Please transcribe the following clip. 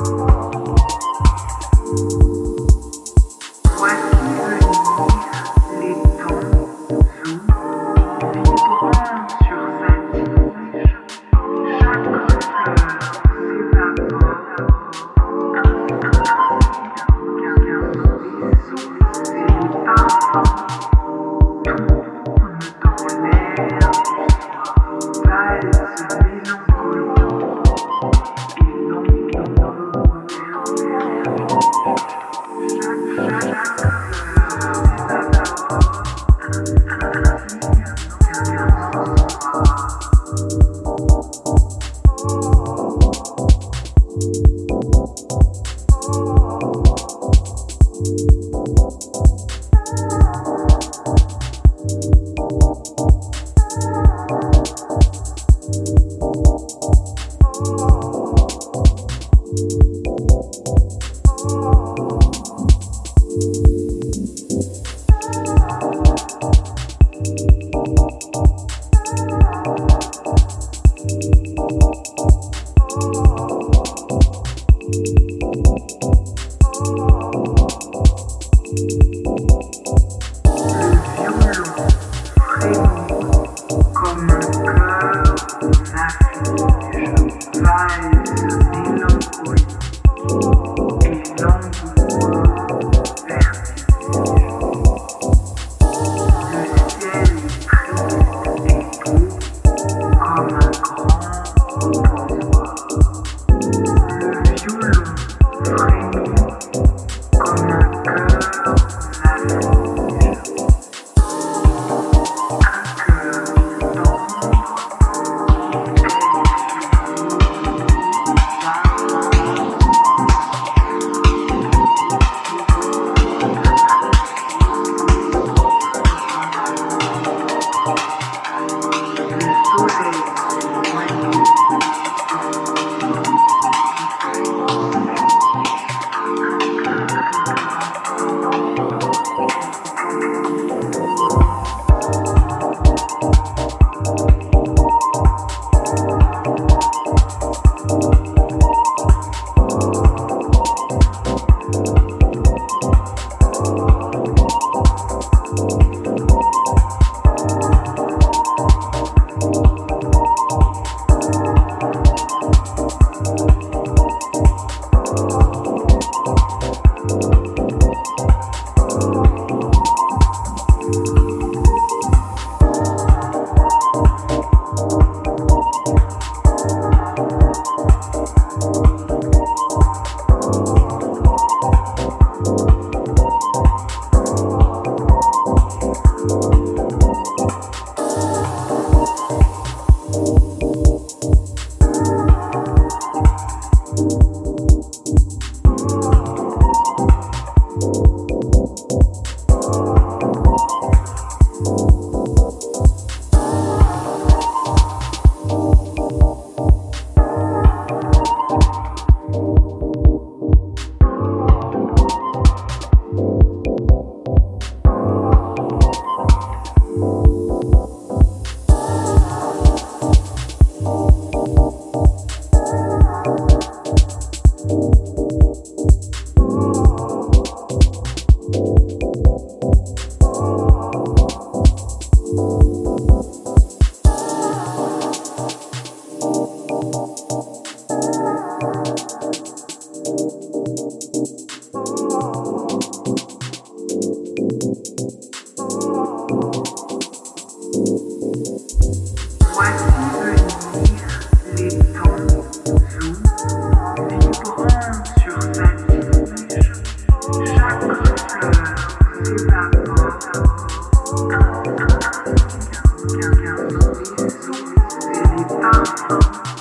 Violon Yeah. Música Anytime.